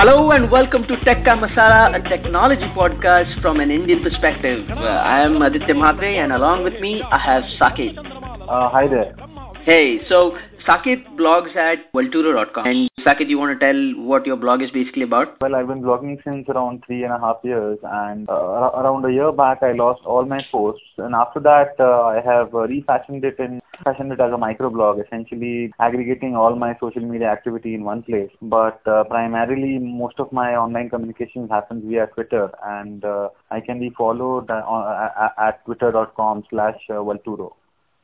Hello and welcome to Tech Ka Masala, a technology podcast from an Indian perspective. Uh, I am Aditya Mhatre and along with me I have Saket. Uh, hi there. Hey, so Saket blogs at Vulturo.com. And Saket, you want to tell what your blog is basically about? Well, I've been blogging since around three and a half years, and uh, around a year back, I lost all my posts, and after that, uh, I have uh, refashioned it in fashioned it as a microblog, essentially aggregating all my social media activity in one place. But uh, primarily, most of my online communication happens via Twitter, and uh, I can be followed uh, at twitter.com slash Vulturo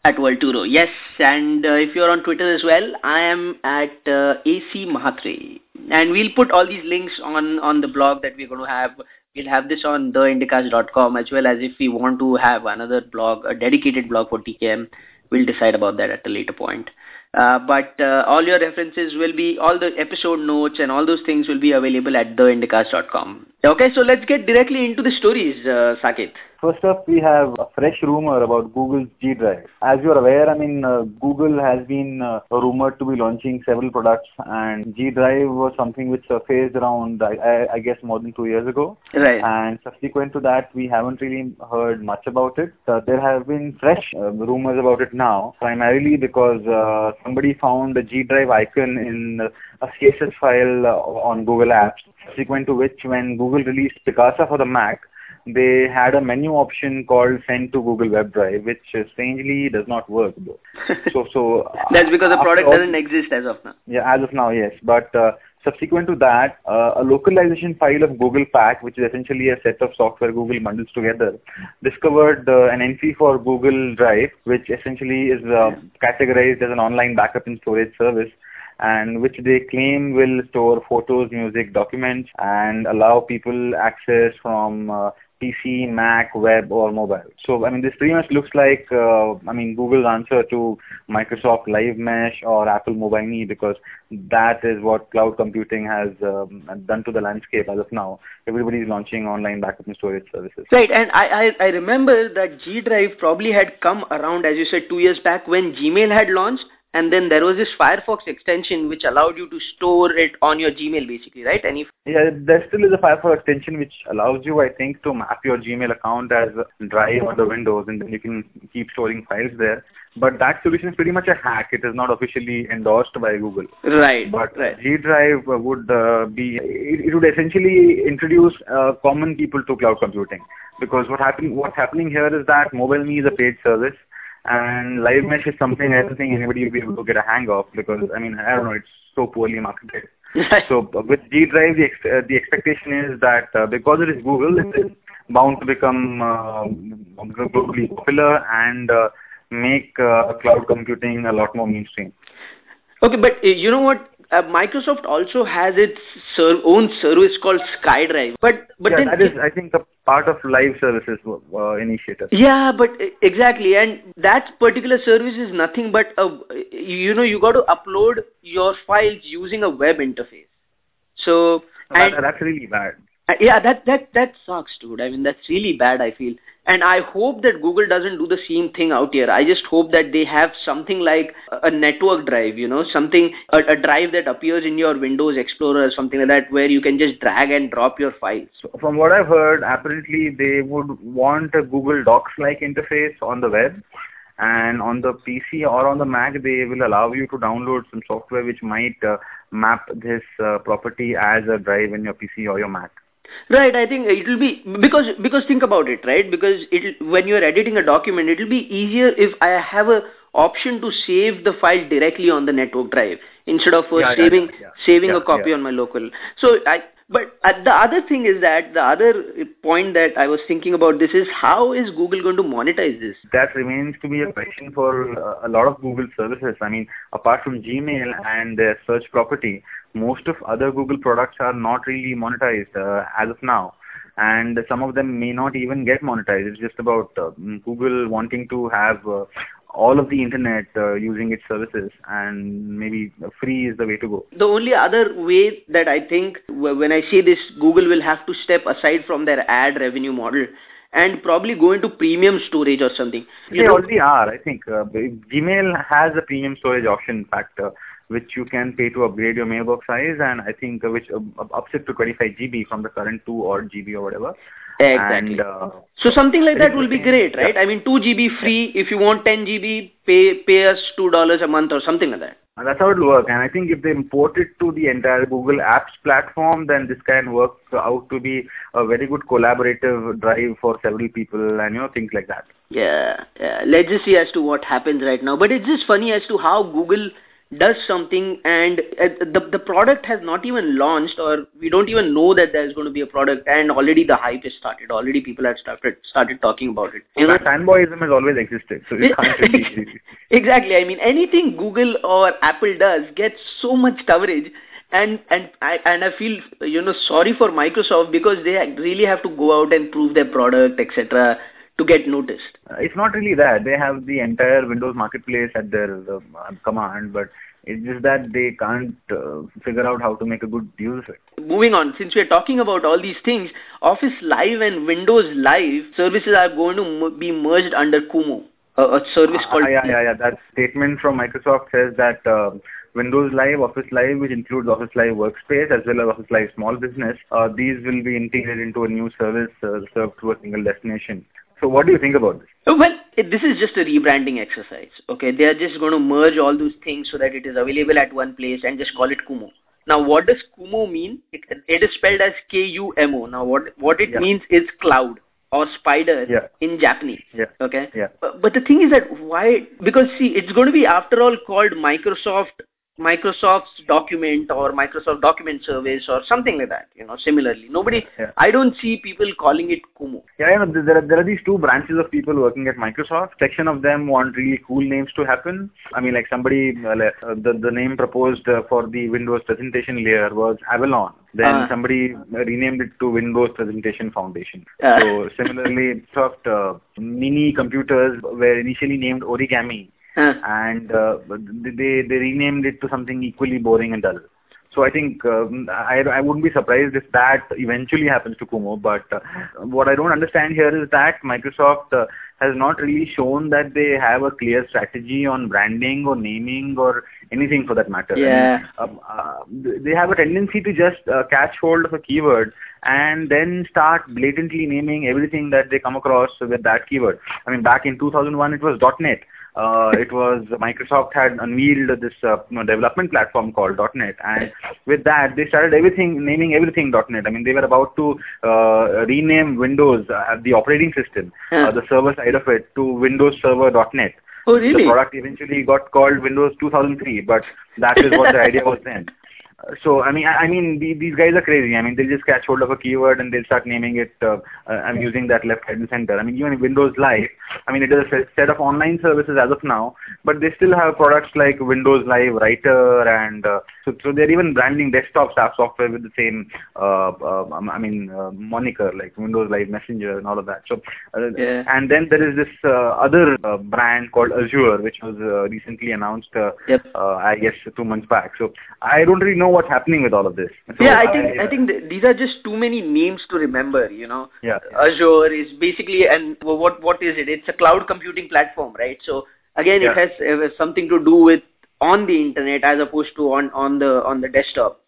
at Vulturo. Yes, and uh, if you're on Twitter as well, I am at uh, AC Mhatre. And we'll put all these links on, on the blog that we're going to have. We'll have this on theindicast.com as well as if we want to have another blog, a dedicated blog for TKM, we'll decide about that at a later point. Uh, but uh, all your references will be, all the episode notes and all those things will be available at theindicast.com. Okay, so let's get directly into the stories, uh, Saket. First up, we have a fresh rumor about Google's G Drive. As you're aware, I mean, uh, Google has been uh, rumored to be launching several products, and G Drive was something which surfaced around, I, I, guess, more than two years ago. Right. And subsequent to that, we haven't really heard much about it. Uh, there have been fresh uh, rumors about it now, primarily because uh, somebody found the G Drive icon in a CSS file uh, on Google Apps. Subsequent to which, when Google released Picasa for the Mac, they had a menu option called send to Google Web Drive, which strangely does not work though. so, so that's because the product all, doesn't exist as of now. Yeah, as of now, yes. But uh, subsequent to that, uh, a localization file of Google Pack, which is essentially a set of software Google bundles together, discovered uh, an entry for Google Drive, which essentially is uh, categorized as an online backup and storage service and which they claim will store photos, music, documents, and allow people access from uh, PC, Mac, web, or mobile. So, I mean, this pretty much looks like, uh, I mean, Google's answer to Microsoft Live Mesh or Apple Mobile Me because that is what cloud computing has um, done to the landscape as of now. Everybody is launching online backup and storage services. Right, and I, I, I remember that G Drive probably had come around, as you said, two years back when Gmail had launched and then there was this Firefox extension which allowed you to store it on your Gmail basically, right? And if yeah, there still is a Firefox extension which allows you, I think, to map your Gmail account as Drive on the Windows, and then you can keep storing files there. But that solution is pretty much a hack. It is not officially endorsed by Google. Right. But right. G Drive would uh, be it, it, would essentially introduce uh, common people to cloud computing because what happen what's happening here is that MobileMe is a paid service and live mesh is something I don't think anybody will be able to get a hang of because I mean I don't know it's so poorly marketed. so with G Drive the ex- uh, the expectation is that uh, because it is Google it is bound to become uh, globally popular and uh, make uh, cloud computing a lot more mainstream. Okay, but uh, you know what? Uh, Microsoft also has its ser- own service called SkyDrive. But but yeah, then that is, I think, a part of live services uh, initiative. Yeah, but exactly, and that particular service is nothing but a you know you got to upload your files using a web interface. So that, that's really bad. Uh, yeah, that that that sucks, dude. I mean, that's really bad. I feel, and I hope that Google doesn't do the same thing out here. I just hope that they have something like a network drive, you know, something a, a drive that appears in your Windows Explorer or something like that, where you can just drag and drop your files. From what I've heard, apparently they would want a Google Docs-like interface on the web and on the PC or on the Mac they will allow you to download some software which might uh, map this uh, property as a drive in your PC or your Mac. Right, I think it will be because because think about it, right? Because it when you are editing a document, it will be easier if I have a option to save the file directly on the network drive instead of uh, yeah, saving yeah, yeah. saving a copy on my local. So I but uh, the other thing is that the other point that I was thinking about this is how is Google going to monetize this? That remains to be a question for uh, a lot of Google services. I mean, apart from Gmail and their search property, most of other Google products are not really monetized uh, as of now. And some of them may not even get monetized. It's just about uh, Google wanting to have uh, all of the internet uh, using its services and maybe free is the way to go. The only other way that I think when I say this, Google will have to step aside from their ad revenue model and probably go into premium storage or something. You they know, already are, I think. Uh, Gmail has a premium storage option. In fact, uh, which you can pay to upgrade your mailbox size, and I think uh, which uh, ups it to 25 GB from the current 2 odd GB or whatever. Exactly. And, uh, so something like that will be great, right? Yeah. I mean, 2 GB free. If you want 10 GB, pay pay us two dollars a month or something like that. And that's how it will work. And I think if they import it to the entire Google Apps platform, then this can work out to be a very good collaborative drive for several people and, you know, things like that. Yeah, yeah. Let's just see as to what happens right now. But it's just funny as to how Google does something and uh, the the product has not even launched or we don't even know that there's going to be a product and already the hype has started. Already people have started started talking about it. You know, fanboyism has always existed, so you can't exactly. I mean, anything Google or Apple does gets so much coverage, and and I and I feel you know sorry for Microsoft because they really have to go out and prove their product, etc., to get noticed. Uh, It's not really that. They have the entire Windows marketplace at their uh, command, but it's just that they can't uh, figure out how to make a good use of it. Moving on, since we are talking about all these things, Office Live and Windows Live services are going to m- be merged under Kumo, a, a service Ah, called yeah, yeah, yeah. That statement from Microsoft says that uh, Windows Live, Office Live, which includes Office Live Workspace as well as Office Live Small Business, uh, these will be integrated into a new service uh, served through a single destination. So, what do you think about this? Well, this is just a rebranding exercise. Okay, they are just going to merge all those things so that it is available at one place and just call it Kumo. Now, what does Kumo mean? It, it is spelled as K-U-M-O. Now, what what it Yeah. means is cloud or spider Yeah. in Japanese. Yeah. Okay. Yeah. But, but the thing is that why? Because see, it's going to be after all called Microsoft Microsoft's document or Microsoft Document Service or something like that. You know, similarly, nobody. Yeah. I don't see people calling it Kumo. Yeah, you know, there- are, there are these two branches of people working at Microsoft. Section of them want really cool names to happen. I mean, like somebody, uh, uh, the, the name proposed uh, for the Windows presentation layer was Avalon. Then Ah. somebody uh, renamed it to Windows Presentation Foundation. Ah. So similarly, Microsoft uh, mini computers were initially named Origami Huh. and uh, they they renamed it to something equally boring and dull. So I think um, I I wouldn't be surprised if that eventually happens to Kumo. But uh, what I don't understand here is that Microsoft uh, has not really shown that they have a clear strategy on branding or naming or anything for that matter. Yeah. I mean, um, uh, they have a tendency to just uh, catch hold of a keyword and then start blatantly naming everything that they come across with that keyword. I mean, back in 2001, it was .NET. Uh, it was Microsoft had unveiled this uh, you know, development platform called .NET, and with that they started everything naming everything .NET. I mean, they were about to uh, rename Windows, uh, the operating system, Yeah. uh, the server side of it, to Windows Server .NET. Oh, really? The product eventually got called Windows 2003, but that is what the idea was then. So I mean, I, I mean, the, these guys are crazy. I mean, they'll just catch hold of a keyword and they'll start naming it. Uh, uh, I'm using that left, right, and center. I mean, even Windows Live. I mean, it is a set- of online services as of now, but they still have products like Windows Live Writer, and uh, so, so they're even branding desktop staff software with the same, uh, uh, I mean, uh, moniker like Windows Live Messenger and all of that. So, uh, Yeah. and then there is this uh, other uh, brand called Azure, which was uh, recently announced, uh, Yep. uh, I guess, two months back. So I don't really know what's happening with all of this. So yeah, I uh, think I think th- these are just too many names to remember. You know, Yeah. Azure is basically and what what is it? It's a cloud computing platform, right? So again, Yeah. it has, it has something to do with on the internet as opposed to on on the on the desktop.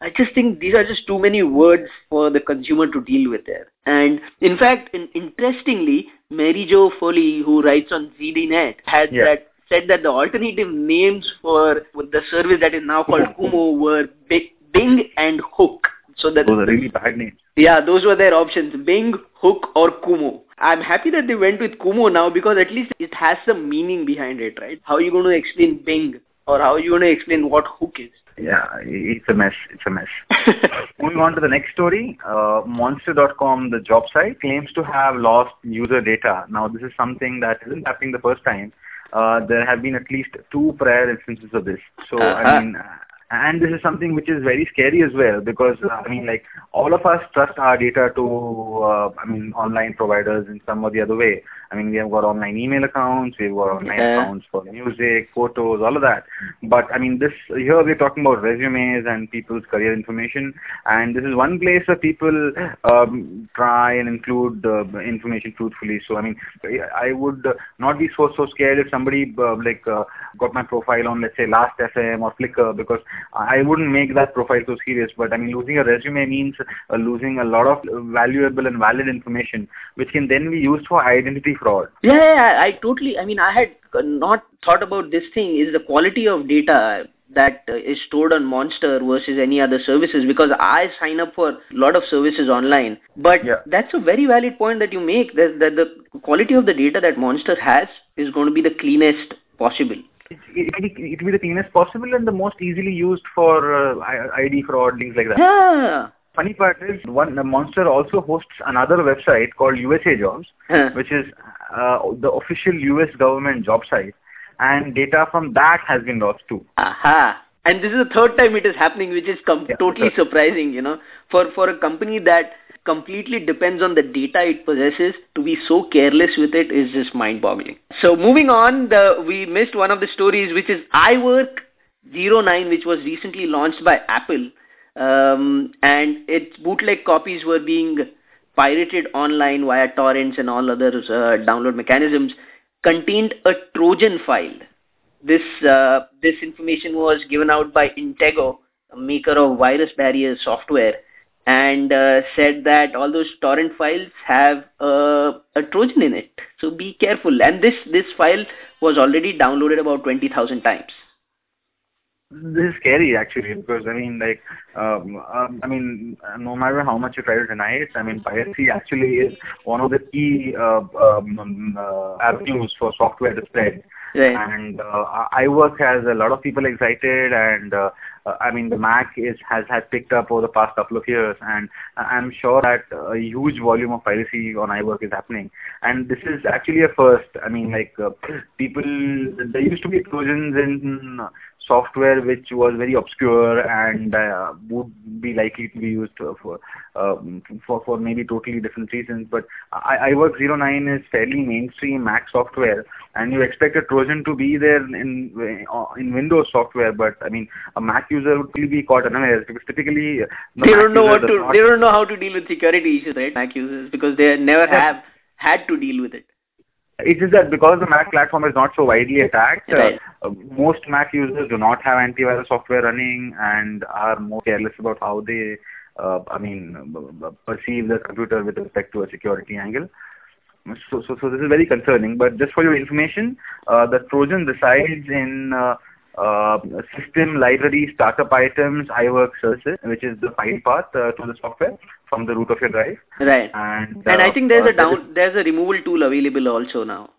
I just think these are just too many words for the consumer to deal with there. And in fact, in, interestingly, Mary Jo Foley, who writes on ZDNet, had Yeah. that said that the alternative names for the service that is now called Kumo were Bing and Hook. So that those are really bad names. yeah, those were their options: Bing, Hook, or Kumo. I'm happy that they went with Kumo now because at least it has some meaning behind it, right? How are you going to explain Bing, or how are you going to explain what Hook is? Yeah, it's a mess. It's a mess. Moving on to the next story, uh, Monster.com, the job site, claims to have lost user data. Now, this is something that isn't happening the first time. Uh, there have been at least two prior instances of this. So, Uh-huh. I mean, uh, and this is something which is very scary as well because uh, I mean like all of us trust our data to uh, I mean online providers in some or the other way. I mean we have got online email accounts, we've got online Yeah. accounts for music, photos, all of that. But I mean this here we're talking about resumes and people's career information, and this is one place where people um, try and include uh, information truthfully. So I mean I would not be so so scared if somebody uh, like uh, got my profile on let's say Last FM or Flickr because I wouldn't make that profile so serious. But I mean losing a resume means uh, losing a lot of valuable and valid information which can then be used for identity fraud. Yeah, yeah, I totally. I mean, I had not thought about this thing. Is the quality of data that uh, is stored on Monster versus any other services? Because I sign up for a lot of services online, but Yeah. that's a very valid point that you make. That that the quality of the data that Monster has is going to be the cleanest possible. It, it, it, it will be the cleanest possible and the most easily used for uh, ID fraud, things like that. Yeah. Funny part is, one the Monster also hosts another website called USA Jobs, Huh. which is uh, the official US government job site, and data from that has been lost too. Aha. And this is the third time it is happening, which is com- Yeah, totally surprising, you know. For for a company that completely depends on the data it possesses, to be so careless with it is just mind-boggling. So moving on, the we missed one of the stories, which is iWork 09, which was recently launched by Apple, um, and its bootleg copies were being pirated online via torrents and all other uh, download mechanisms, contained a Trojan file. This uh, this information was given out by Intego, a maker of virus barrier software, and uh, said that all those torrent files have uh, a Trojan in it. So be careful. And this this file was already downloaded about twenty thousand times. This is scary actually because I mean like um, um, I mean no matter how much you try to deny it, I mean piracy actually is one of the key uh, um, uh, avenues for software to spread. Right. and uh, iWork has a lot of people excited and uh, uh, I mean the Mac is has has picked up over the past couple of years and I'm sure that a huge volume of piracy on iWork is happening. And this is actually a first. I mean like uh, people there used to be Trojans in software which was very obscure and uh, would be likely to be used for um, for for maybe totally different reasons. But I, iWork 09 is fairly mainstream Mac software and you expect a Trojan to be there in uh, in Windows software, but I mean a Mac user would really be caught unawares because typically the They don't know what to. They don't know how to deal with security issues, right? Mac users because they never have had to deal with it. It's just that because the Mac platform is not so widely attacked, uh, Right. uh, most Mac users do not have antivirus software running and are more careless about how they, uh, I mean, perceive the computer with respect to a security angle. So, so, so this is very concerning. But just for your information, uh, the Trojan resides in uh, uh, system library startup items iWork services, which is the file path uh, to the software from the root of your drive. Right. And, And I uh, think there's uh, a down there's a removal tool available also now.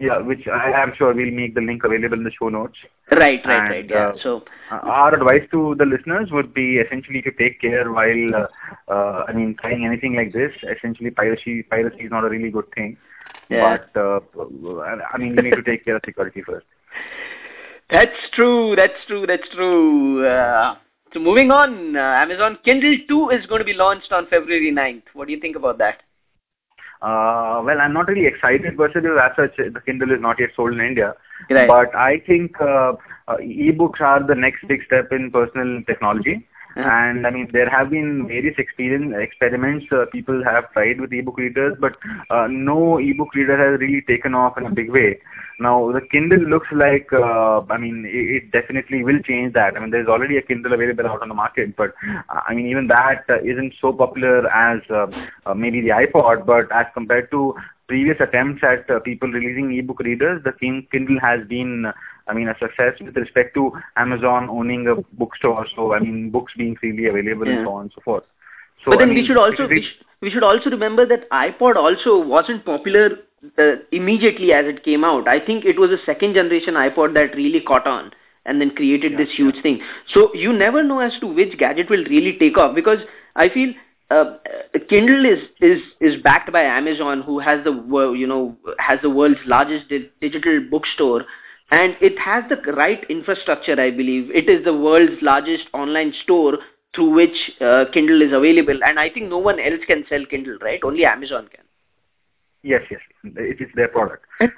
Yeah, which I am sure we'll make the link available in the show notes. Right, right, And, right. Yeah. uh, So Uh, our advice to the listeners would be essentially to take care while, uh, uh, I mean, trying anything like this. Essentially, piracy piracy is not a really good thing. Yeah. But uh, I mean, you need to take care of security first. that's true. That's true. That's true. Uh, so moving on, uh, Amazon Kindle 2 is going to be launched on February 9th. What do you think about that? Uh, well, I'm not really excited because as such, the Kindle is not yet sold in India. Right. But I think uh, uh, e-books are the next big step in personal technology. And I mean, there have been various experience experiments uh, people have tried with ebook readers, but uh, no ebook reader has really taken off in a big way. Now, the Kindle looks like, uh, I mean, it, it definitely will change that. I mean, there's already a Kindle available out on the market, but uh, I mean, even that uh, isn't so popular as uh, maybe the iPod, but as compared to previous attempts at people releasing ebook readers, the Kin- Kindle has been, I mean, a success with respect to Amazon owning a bookstore. So, I mean, books being freely available Yeah. and so on and so forth. So, but then I we should also we, sh- we should also remember that iPod also wasn't popular uh, immediately as it came out. I think it was a second generation iPod that really caught on and then created this huge thing. So you never know as to which gadget will really take off because I feel uh, Kindle is is is backed by Amazon, who has the you know has the world's largest di- digital bookstore. And it has the right infrastructure, I believe. It is the world's largest online store through which uh, Kindle is available, and I think no one else can sell Kindle, right? Only Amazon can. Yes, yes, it is their product. uh,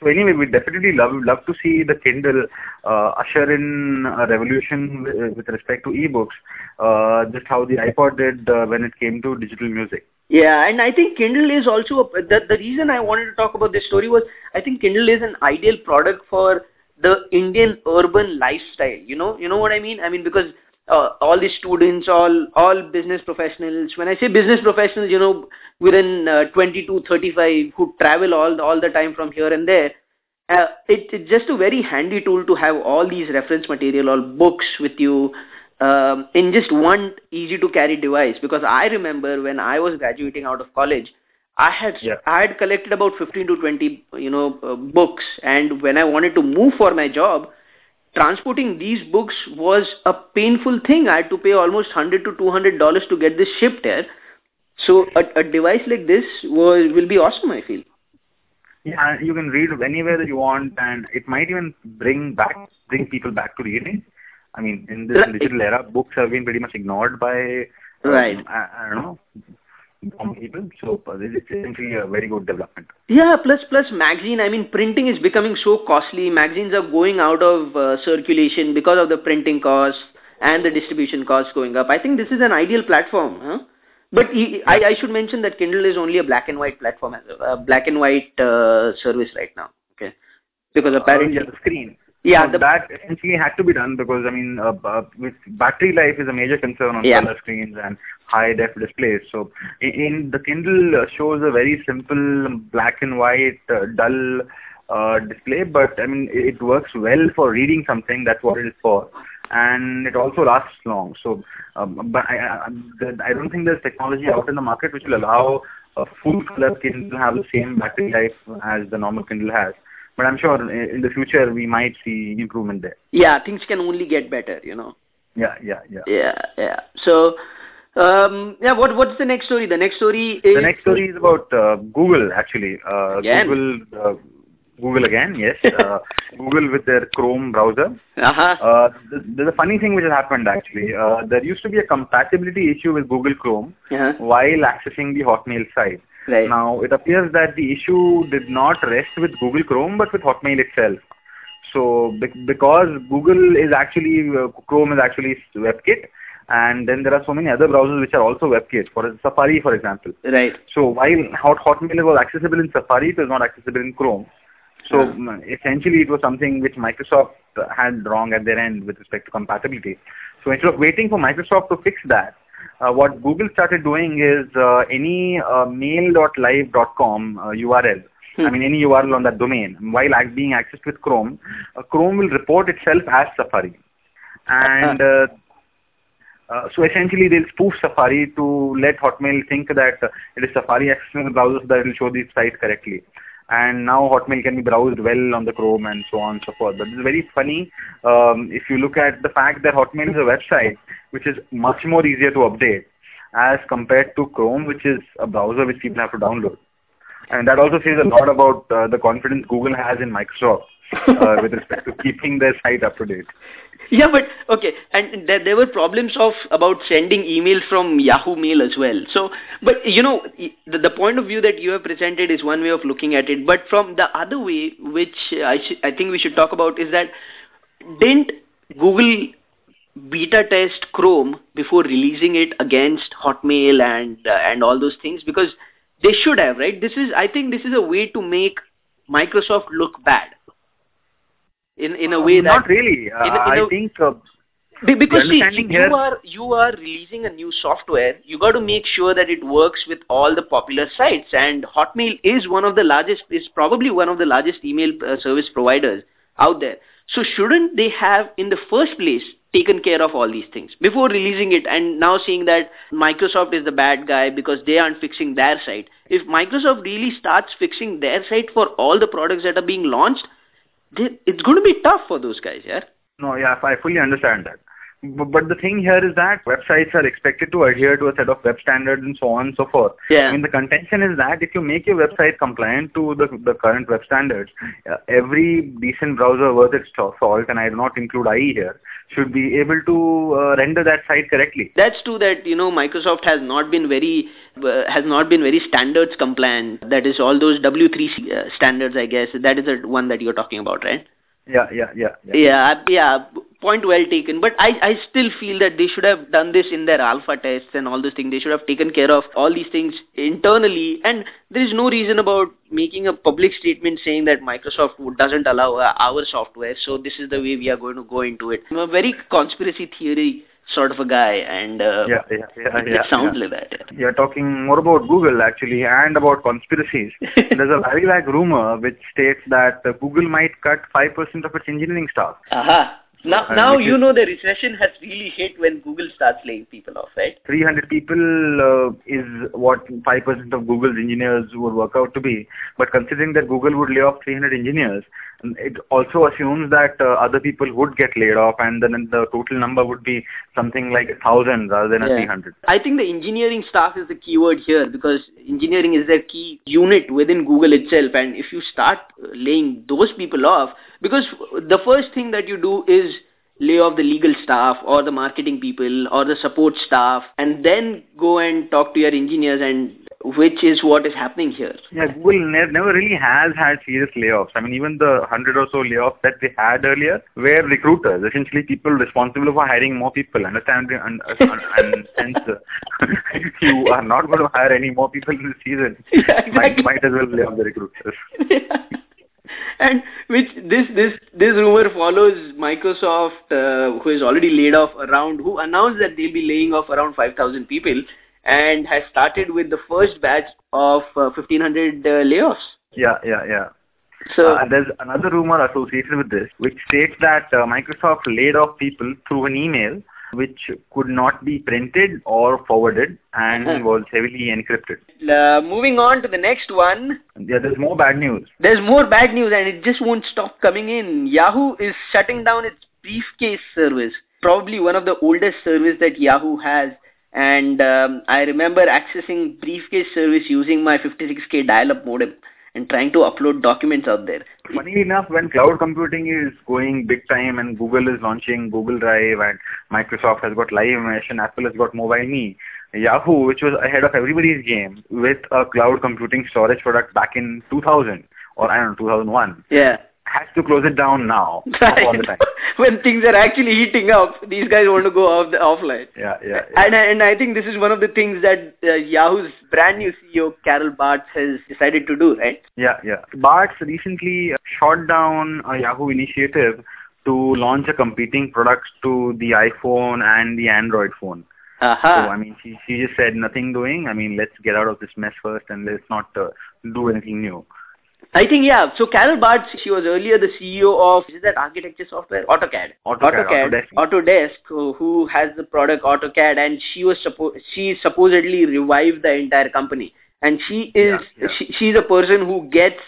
so anyway, we definitely love love to see the Kindle uh, usher in a revolution with, with respect to ebooks, uh, just how the iPod did uh, when it came to digital music. Yeah, and I think Kindle is also a, the the reason I wanted to talk about this story was I think Kindle is an ideal product for the Indian urban lifestyle. You know, you know what I mean? I mean because uh, all the students, all all business professionals. When I say business professionals, you know, within uh, 20 to 35 who travel all all the time from here and there. Uh, it, it's just a very handy tool to have all these reference material all books with you um, in just one easy to carry device. Because I remember when I was graduating out of college, I had yeah. I had collected about 15 to 20 you know uh, books, and when I wanted to move for my job transporting these books was a painful thing. I had to pay almost 100 to 200 dollars to get this shipped here. So a, a device like this was, will be awesome, I feel. Yeah, you can read anywhere that you want, and it might even bring back bring people back to reading. I mean, in this digital era, books have been pretty much ignored by um, right. I, I don't know people. So it's essentially a very good development. Yeah, plus plus magazine. I mean, printing is becoming so costly. Magazines are going out of uh, circulation because of the printing costs and the distribution costs going up. I think this is an ideal platform. Huh? But I, I should mention that Kindle is only a black and white platform, a black and white uh, service right now. Okay, because apparently uh, yeah, the screen. Yeah, so that essentially had to be done because I mean, uh, uh, with battery life is a major concern on yeah. color screens and high def displays. So in, in the Kindle shows a very simple black and white, uh, dull uh, display, but I mean it works well for reading something. That's what it is for, and it also lasts long. So, um, but I, I, I don't think there's technology out in the market which will allow a full color Kindle to have the same battery life as the normal Kindle has but I'm sure in the future we might see improvement there. Yeah, things can only get better, you know. Yeah, yeah, yeah. Yeah, yeah. So, um, yeah, what what's the next story? The next story is the next story is about uh, Google actually. Uh, Google. Uh, Google again, yes. Uh, Google with their Chrome browser. Uh-huh. Uh, there's a funny thing which has happened actually. Uh, there used to be a compatibility issue with Google Chrome uh-huh. while accessing the Hotmail site. Right. Now, it appears that the issue did not rest with Google Chrome, but with Hotmail itself. So, because Google is actually, uh, Chrome is actually WebKit, and then there are so many other browsers which are also WebKit, for Safari, for example. Right. So, while Hot Hotmail was accessible in Safari, it was not accessible in Chrome. So, uh-huh. essentially, it was something which Microsoft had wrong at their end with respect to compatibility. So, instead of waiting for Microsoft to fix that, what Google started doing is uh, any uh, mail.live.com uh, URL, hmm. I mean any URL on that domain, while being accessed with Chrome, uh, Chrome will report itself as Safari. And uh, uh, so essentially they'll spoof Safari to let Hotmail think that uh, it is Safari accessing the browser that will show the site correctly and now Hotmail can be browsed well on the Chrome and so on and so forth. But it's very funny um, if you look at the fact that Hotmail is a website which is much more easier to update as compared to Chrome, which is a browser which people have to download. And that also says a lot about uh, the confidence Google has in Microsoft uh, with respect to keeping their site up to date. Yeah, but okay, and there, there were problems of about sending emails from Yahoo Mail as well. So, but you know, the, the point of view that you have presented is one way of looking at it. But from the other way, which I sh- I think we should talk about, is that didn't Google beta test Chrome before releasing it against Hotmail and uh, and all those things because they should have, right? This is I think this is a way to make Microsoft look bad in in a way that not really. Uh, in, in I a, think uh, because see, you here, are you are releasing a new software. You got to make sure that it works with all the popular sites, and Hotmail is one of the largest. Is probably one of the largest email uh, service providers out there. So shouldn't they have in the first place taken care of all these things before releasing it and now seeing that Microsoft is the bad guy because they aren't fixing their site. If Microsoft really starts fixing their site for all the products that are being launched, it's going to be tough for those guys, yeah? No, yeah, I fully understand that. but the thing here is that websites are expected to adhere to a set of web standards and so on and so forth. Yeah. I mean, the contention is that if you make your website compliant to the the current web standards, uh, every decent browser worth its salt, and I do not include IE here, should be able to uh, render that site correctly. That's true that you know Microsoft has not been very uh, has not been very standards compliant. That is all those W3 uh, standards, I guess. That is the one that you're talking about, right? Yeah, yeah, yeah. Yeah, yeah. yeah point well taken. But I, I still feel that they should have done this in their alpha tests and all those things. They should have taken care of all these things internally. And there is no reason about making a public statement saying that Microsoft doesn't allow our software. So this is the way we are going to go into it. I'm a very conspiracy theory sort of a guy and uh, yeah, yeah, yeah, it yeah, sounds yeah. like that. Yeah. You're talking more about Google actually and about conspiracies. There's a very vague rumor which states that Google might cut 5% of its engineering staff. Aha. Now, now you is- know the recession has really hit when Google starts laying people off, right? 300 people uh, is what 5% of Google's engineers would work out to be. But considering that Google would lay off 300 engineers, it also assumes that uh, other people would get laid off and then the total number would be something like a 1,000 rather than a Yeah. 300. I think the engineering staff is the keyword here because engineering is their key unit within Google itself. And if you start uh, laying those people off, because the first thing that you do is lay off the legal staff or the marketing people or the support staff and then go and talk to your engineers and which is what is happening here. Yeah, Google ne- never really has had serious layoffs. I mean, even the 100 or so layoffs that they had earlier were recruiters, essentially people responsible for hiring more people. Understand? And, and, and hence, uh, you are not going to hire any more people in this season. Yeah, Might, exactly. might as well lay off the recruiters. and which this this this rumor follows Microsoft, uh, who has already laid off around, who announced that they'll be laying off around 5,000 people, and has started with the first batch of uh, 1,500 uh, layoffs. Yeah, yeah, yeah. So Uh, there's another rumor associated with this, which states that uh, Microsoft laid off people through an email which could not be printed or forwarded and Hmm. was heavily encrypted. uh, moving on to the next one, Yeah, there's more bad news. there's more bad news, and it just won't stop coming in. Yahoo is shutting down its briefcase service, probably one of the oldest service that Yahoo has. And um, I remember accessing briefcase service using my 56k dial-up modem and trying to upload documents out there. Funny enough, when cloud computing is going big time and Google is launching Google Drive and Microsoft has got Live Mesh and Apple has got Mobile Me, Yahoo, which was ahead of everybody's game with a cloud computing storage product back in 2000 or I don't know 2001, Yeah. Has to close it down now time. when things are actually heating up, these guys want to go off the offline. Yeah, yeah, yeah. And, and I think this is one of the things that uh, Yahoo's brand new CEO, Carol Bartz, has decided to do, right? Yeah, yeah. Bartz recently shot down a Yahoo initiative to launch a competing product to the iPhone and the Android phone. Aha. So, I mean, she, she just said nothing doing. I mean, let's get out of this mess first and let's not uh, do anything new. I think, yeah. So Carol Bartz, she was earlier the CEO of, is that architecture software? AutoCAD. AutoCAD, Autodesk. Autodesk, who, who has the product AutoCAD, and she was suppo- she supposedly revived the entire company. And she is, Yeah, yeah. She, she's a person who gets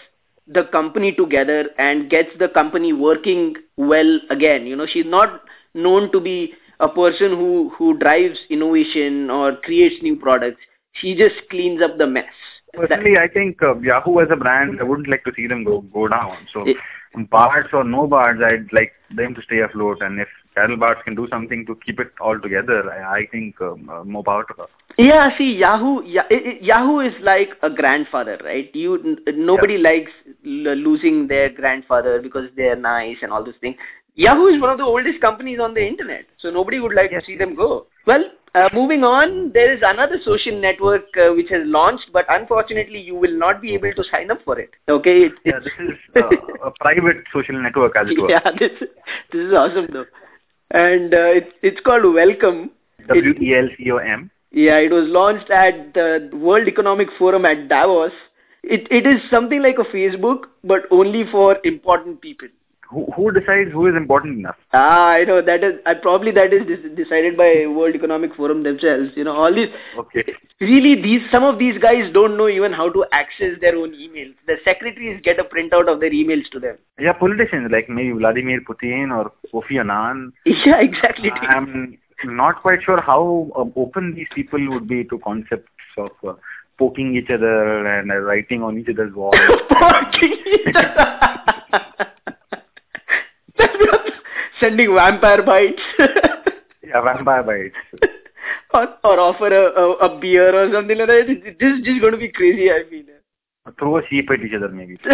the company together and gets the company working well again. You know, she's not known to be a person who, who drives innovation or creates new products. She just cleans up the mess. Personally, I think uh, Yahoo as a brand, I wouldn't like to see them go go down. So, It- Bartz or no Bartz, I'd like them to stay afloat. And if Carol Bartz can do something to keep it all together, I, I think um, uh, more power to her. Yeah, see, Yahoo, Ya- i- i- Yahoo is like a grandfather, right? You n- nobody likes l- losing their grandfather because they are nice and all those things. Yahoo is one of the oldest companies on the internet, so nobody would like Yes. to see them go. Well, uh, moving on, there is another social network uh, which has launched, but unfortunately, you will not be able to sign up for it. Okay? It, Yeah, this is uh, a private social network, as it were. yeah, this this is awesome though, and uh, it's it's called Welcom. W E L C O M. Yeah, it was launched at the World Economic Forum at Davos. It it is something like a Facebook, but only for important people. Who, who decides who is important enough? Ah, I know that is. I probably that is decided by World Economic Forum themselves. You know, all these. Okay. Really, these some of these guys don't know even how to access their own emails. The secretaries get a printout of their emails to them. Yeah, politicians like maybe Vladimir Putin or Kofi Annan. Yeah, exactly. I'm not quite sure how um, open these people would be to concepts of uh, poking each other and uh, writing on each other's walls. Sending vampire bites. yeah, vampire bites. or, or offer a, a, a, beer or something like that. This is just going to be crazy, I feel. Throw a sheep at each other, maybe.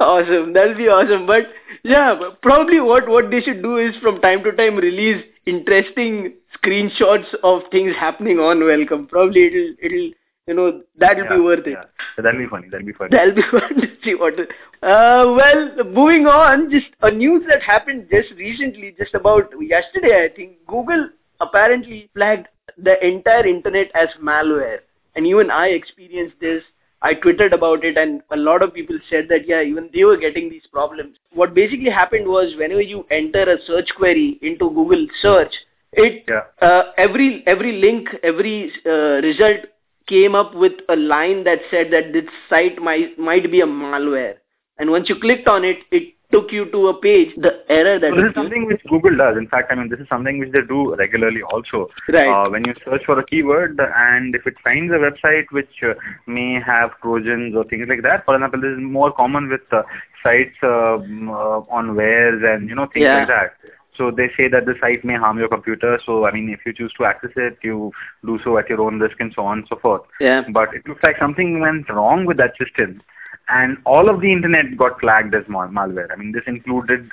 awesome. That'll be awesome. But yeah, probably what, what they should do is from time to time release interesting screenshots of things happening on Welcom. Probably it'll, it'll you know, that'll yeah, be worth it. Yeah. That'll be funny. That'll be funny. That'll be fun to see what. Uh, well, moving on, just a news that happened just recently, just about yesterday, I think. Google apparently flagged the entire internet as malware, and even I experienced this. I tweeted about it, and a lot of people said that yeah, even they were getting these problems. What basically happened was whenever you enter a search query into Google search, it yeah. uh, every every link, every uh, result came up with a line that said that this site might might be a malware. And once you clicked on it, it took you to a page. The error that so this is something which Google does. In fact, I mean this is something which they do regularly also. Right. Uh, when you search for a keyword and if it finds a website which uh, may have trojans or things like that. For example, this is more common with uh, sites um, uh, on wares and you know things Yeah. like that. So they say that the site may harm your computer. So I mean, if you choose to access it, you do so at your own risk and so on and so forth. Yeah. But it looks like something went wrong with that system, and all of the internet got flagged as mal- malware. I mean, this included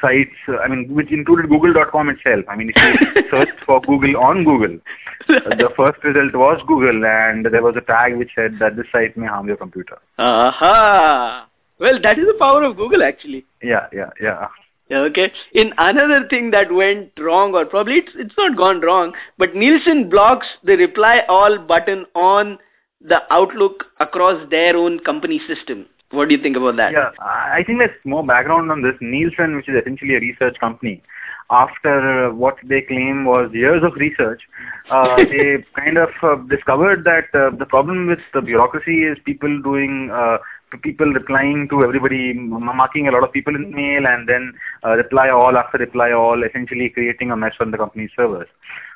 sites. Uh, I mean, which included Google.com itself. I mean, if you searched for Google on Google, uh, the first result was Google, and there was a tag which said that this site may harm your computer. Aha. Well, that is the power of Google, actually. Yeah, yeah, yeah. Yeah, okay. In another thing that went wrong, or probably it's it's not gone wrong, but Nielsen blocks the reply all button on the Outlook across their own company system. What do you think about that? Yeah, I think there's more background on this. Nielsen, which is essentially a research company, after uh, what they claim was years of research, uh, they kind of uh, discovered that uh, the problem with the bureaucracy is people doing, uh, people replying to everybody, marking a lot of people in the mail, and then uh, reply all after reply all, essentially creating a mess on the company's servers.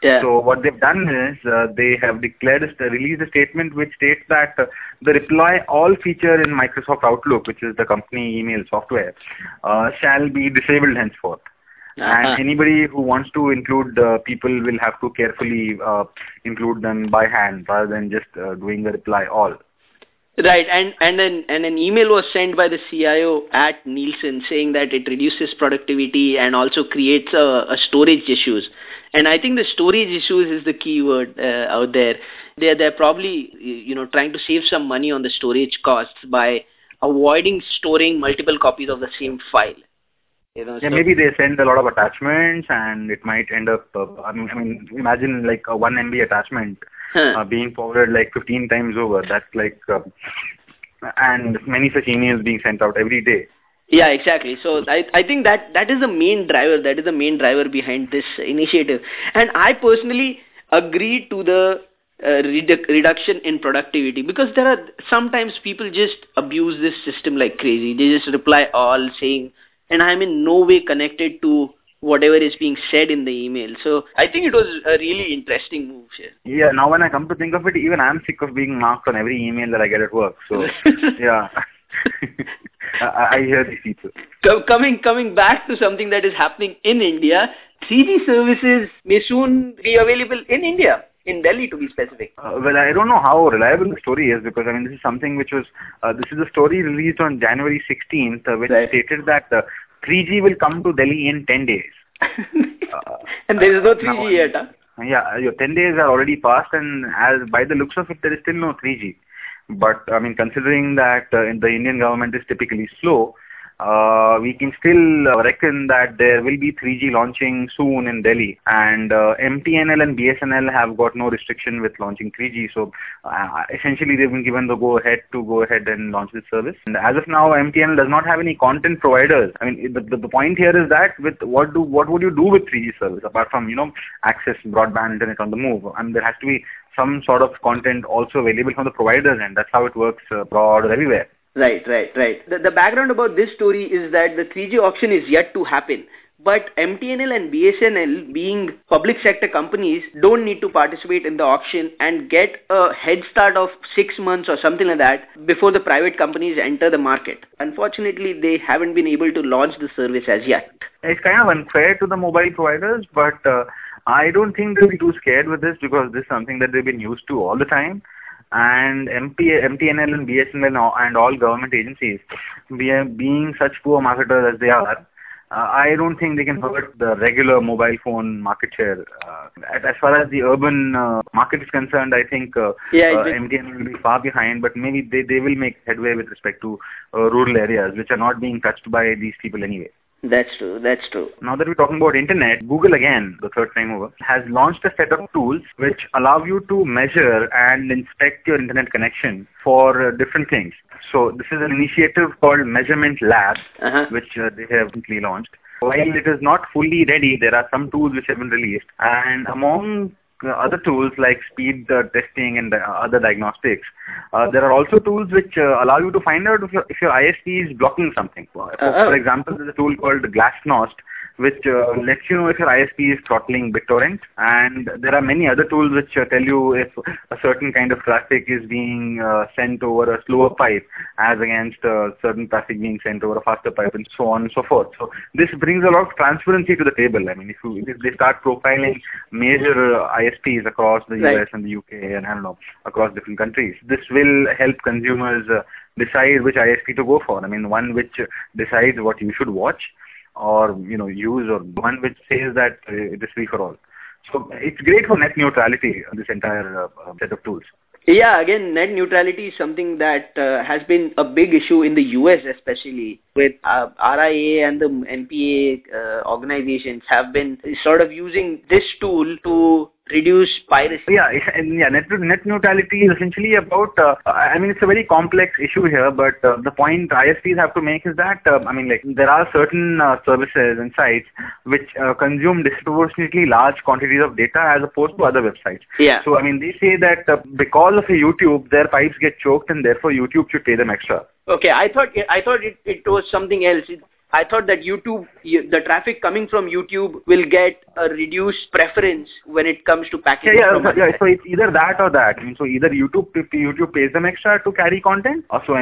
Yeah. So what they've done is uh, they have declared, a, released a statement which states that uh, the reply all feature in Microsoft Outlook, which is the company email software, uh, shall be disabled henceforth. Uh-huh. And anybody who wants to include uh, people will have to carefully uh, include them by hand rather than just uh, doing the reply all. Right, and and an and an email was sent by the CIO at Nielsen saying that it reduces productivity and also creates a, a storage issues. And I think the storage issues is the key word uh, out there. They're they're probably you know trying to save some money on the storage costs by avoiding storing multiple copies of the same file. You know, Yeah, so- maybe they send a lot of attachments and it might end up, uh, I, mean, I mean, imagine like a 1 MB attachment Huh. being forwarded like 15 times over. That's like, uh, and many such emails being sent out every day. Yeah, exactly. So I I think that that is the main driver. That is the main driver behind this initiative. And I personally agree to the uh, redu- reduction in productivity because there are sometimes people just abuse this system like crazy. They just reply all saying, and I'm in no way connected to whatever is being said in the email. So I think it was a really interesting move here. Yeah, now when I come to think of it, even I'm sick of being marked on every email that I get at work. So, yeah. I, I hear these people. Co- coming coming back to something that is happening in India, 3G services may soon be available in India, in Delhi to be specific. Uh, well, I don't know how reliable the story is because I mean this is something which was uh, this is a story released on January 16th, uh, which Right. stated that uh, 3G will come to Delhi in 10 days. Uh, and there is no uh, 3G now- yet, huh? Yeah, your 10 days are already passed, and as by the looks of it, there is still no 3G. But I mean, considering that uh, the Indian government is typically slow, we can still uh, reckon that there will be 3G launching soon in Delhi, and uh, MTNL and BSNL have got no restriction with launching 3G. So uh, essentially, they've been given the go ahead to go ahead and launch this service. And as of now, MTNL does not have any content providers. I mean, the, the, the point here is that with what do what would you do with 3G service apart from you know access broadband internet on the move? I mean, there has to be some sort of content also available from the providers, and that's how it works uh, abroad or everywhere. Right, right, right. The, the background about this story is that the 3G auction is yet to happen. But MTNL and BSNL, being public sector companies, don't need to participate in the auction and get a head start of six months or something like that before the private companies enter the market. Unfortunately, they haven't been able to launch the service as yet. It's kind of unfair to the mobile providers, but uh, I don't think they'll be too scared with this because this is something that they've been used to all the time and MP, MTNL and BSNL and all government agencies, being such poor marketers as they are, uh, I don't think they can hurt the regular mobile phone market share. Uh, as far as the urban uh, market is concerned, I think uh, yeah, uh, MTN will be far behind, but maybe they, they will make headway with respect to uh, rural areas, which are not being touched by these people anyway. That's true. That's true. Now that we're talking about internet, Google again, the third time over, has launched a set of tools which allow you to measure and inspect your internet connection for uh, different things. So this is an initiative called Measurement Lab, Uh-huh. which uh, they have recently launched. While it is not fully ready, there are some tools which have been released, and among other tools like speed uh, testing and uh, other diagnostics. Uh, there are also tools which uh, allow you to find out if your, if your ISP is blocking something. For, for example, there's a tool called Glasnost which uh, lets you know if your ISP is throttling BitTorrent and there are many other tools which uh, tell you if a certain kind of traffic is being uh, sent over a slower pipe as against uh, certain traffic being sent over a faster pipe and so on and so forth. So this brings a lot of transparency to the table. I mean, if, you, if they start profiling major uh, ISPs across the Right. US and the UK and I don't know, across different countries, this will help consumers uh, decide which ISP to go for. I mean, one which decides what you should watch or you know use or one which says that uh, it is free for all. So it's great for net neutrality. This entire uh, set of tools. Yeah, again, net neutrality is something that uh, has been a big issue in the US, especially with uh, RIA and the NPA uh, organizations have been sort of using this tool to reduce piracy. Yeah, and yeah, net, net neutrality is essentially about. Uh, I mean, it's a very complex issue here, but uh, the point ISPs have to make is that uh, I mean, like there are certain uh, services and sites which uh, consume disproportionately large quantities of data as opposed to other websites. Yeah. So I mean, they say that uh, because of a YouTube, their pipes get choked, and therefore YouTube should pay them extra. Okay, I thought I thought it, it was something else. It, I thought that YouTube, the traffic coming from YouTube will get a reduced preference when it comes to Yeah, packaging. yeah, so, yeah. So it's either that or that. I mean, so either YouTube YouTube pays them extra to carry content, or so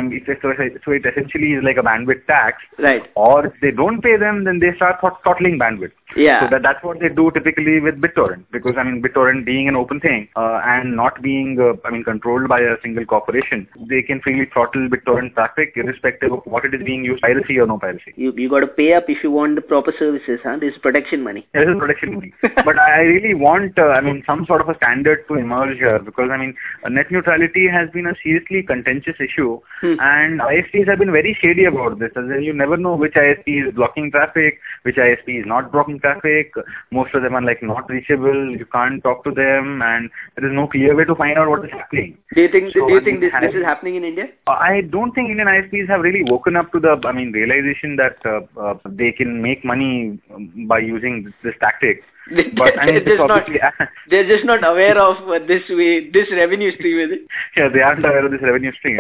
so it essentially is like a bandwidth tax. Right. Or if they don't pay them, then they start throttling bandwidth. Yeah. So that that's what they do typically with BitTorrent, because I mean BitTorrent being an open thing uh, and not being uh, I mean controlled by a single corporation, they can freely throttle BitTorrent traffic irrespective of what it is being used, piracy or no piracy. You you got to pay up if you want the proper services, huh? This is protection money. Yeah, this is protection money. but I really want, uh, I mean, some sort of a standard to emerge here because, I mean, net neutrality has been a seriously contentious issue Hmm. and ISPs have been very shady about this. As you never know which ISP is blocking traffic, which ISP is not blocking traffic. Most of them are like not reachable. You can't talk to them and there is no clear way to find out what is happening. Do you think So, do you think this this is happening in India? I don't think Indian ISPs have really woken up to the, I mean, realization that uh, uh, they can make money um, by using this, this tactic. But I mean, they're, just not, they're just not aware of uh, this way, this revenue stream, is it? yeah, they aren't aware of this revenue stream.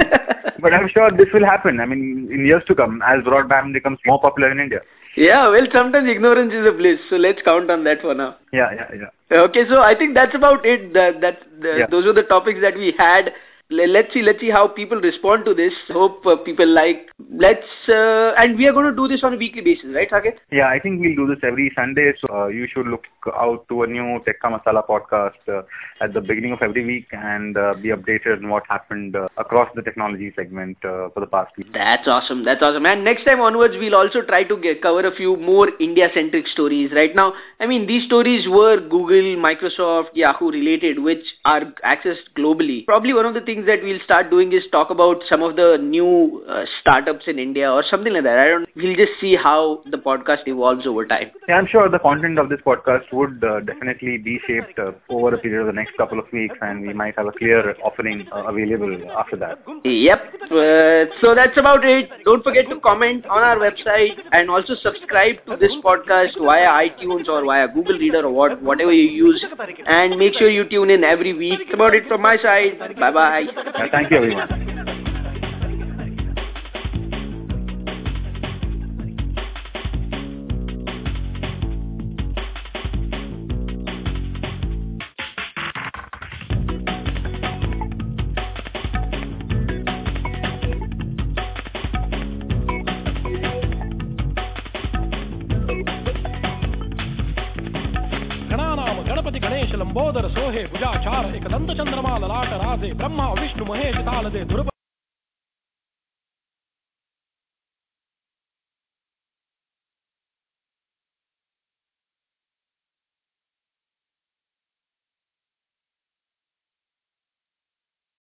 but I'm sure this will happen. I mean, in years to come, as broadband becomes more popular in India. Yeah, well, sometimes ignorance is a bliss, so let's count on that for now. Yeah, yeah, yeah. Okay, so I think that's about it. That, that, the, Yeah. Those were the topics that we had. Let's see, let's see how people respond to this. Hope uh, people like. Let's uh, and we are going to do this on a weekly basis, right, Saket? Yeah, I think we'll do this every Sunday. So uh, you should look out to a new Tekka Masala podcast uh, at the beginning of every week and uh, be updated on what happened uh, across the technology segment uh, for the past week. That's awesome. That's awesome. And next time onwards, we'll also try to get, cover a few more India-centric stories. Right now, I mean, these stories were Google, Microsoft, Yahoo related, which are accessed globally. Probably one of the things that we'll start doing is talk about some of the new uh, startups in India or something like that. I don't. We'll just see how the podcast evolves over time. Yeah, I'm sure the content of this podcast would uh, definitely be shaped uh, over a period of the next couple of weeks, and we might have a clear offering uh, available after that. Yep. Uh, so that's about it. Don't forget to comment on our website and also subscribe to this podcast via iTunes or via Google Reader or what, whatever you use. And make sure you tune in every week. That's about it from my side. Bye bye. Thank you, everyone. 돼 네, 돌아봐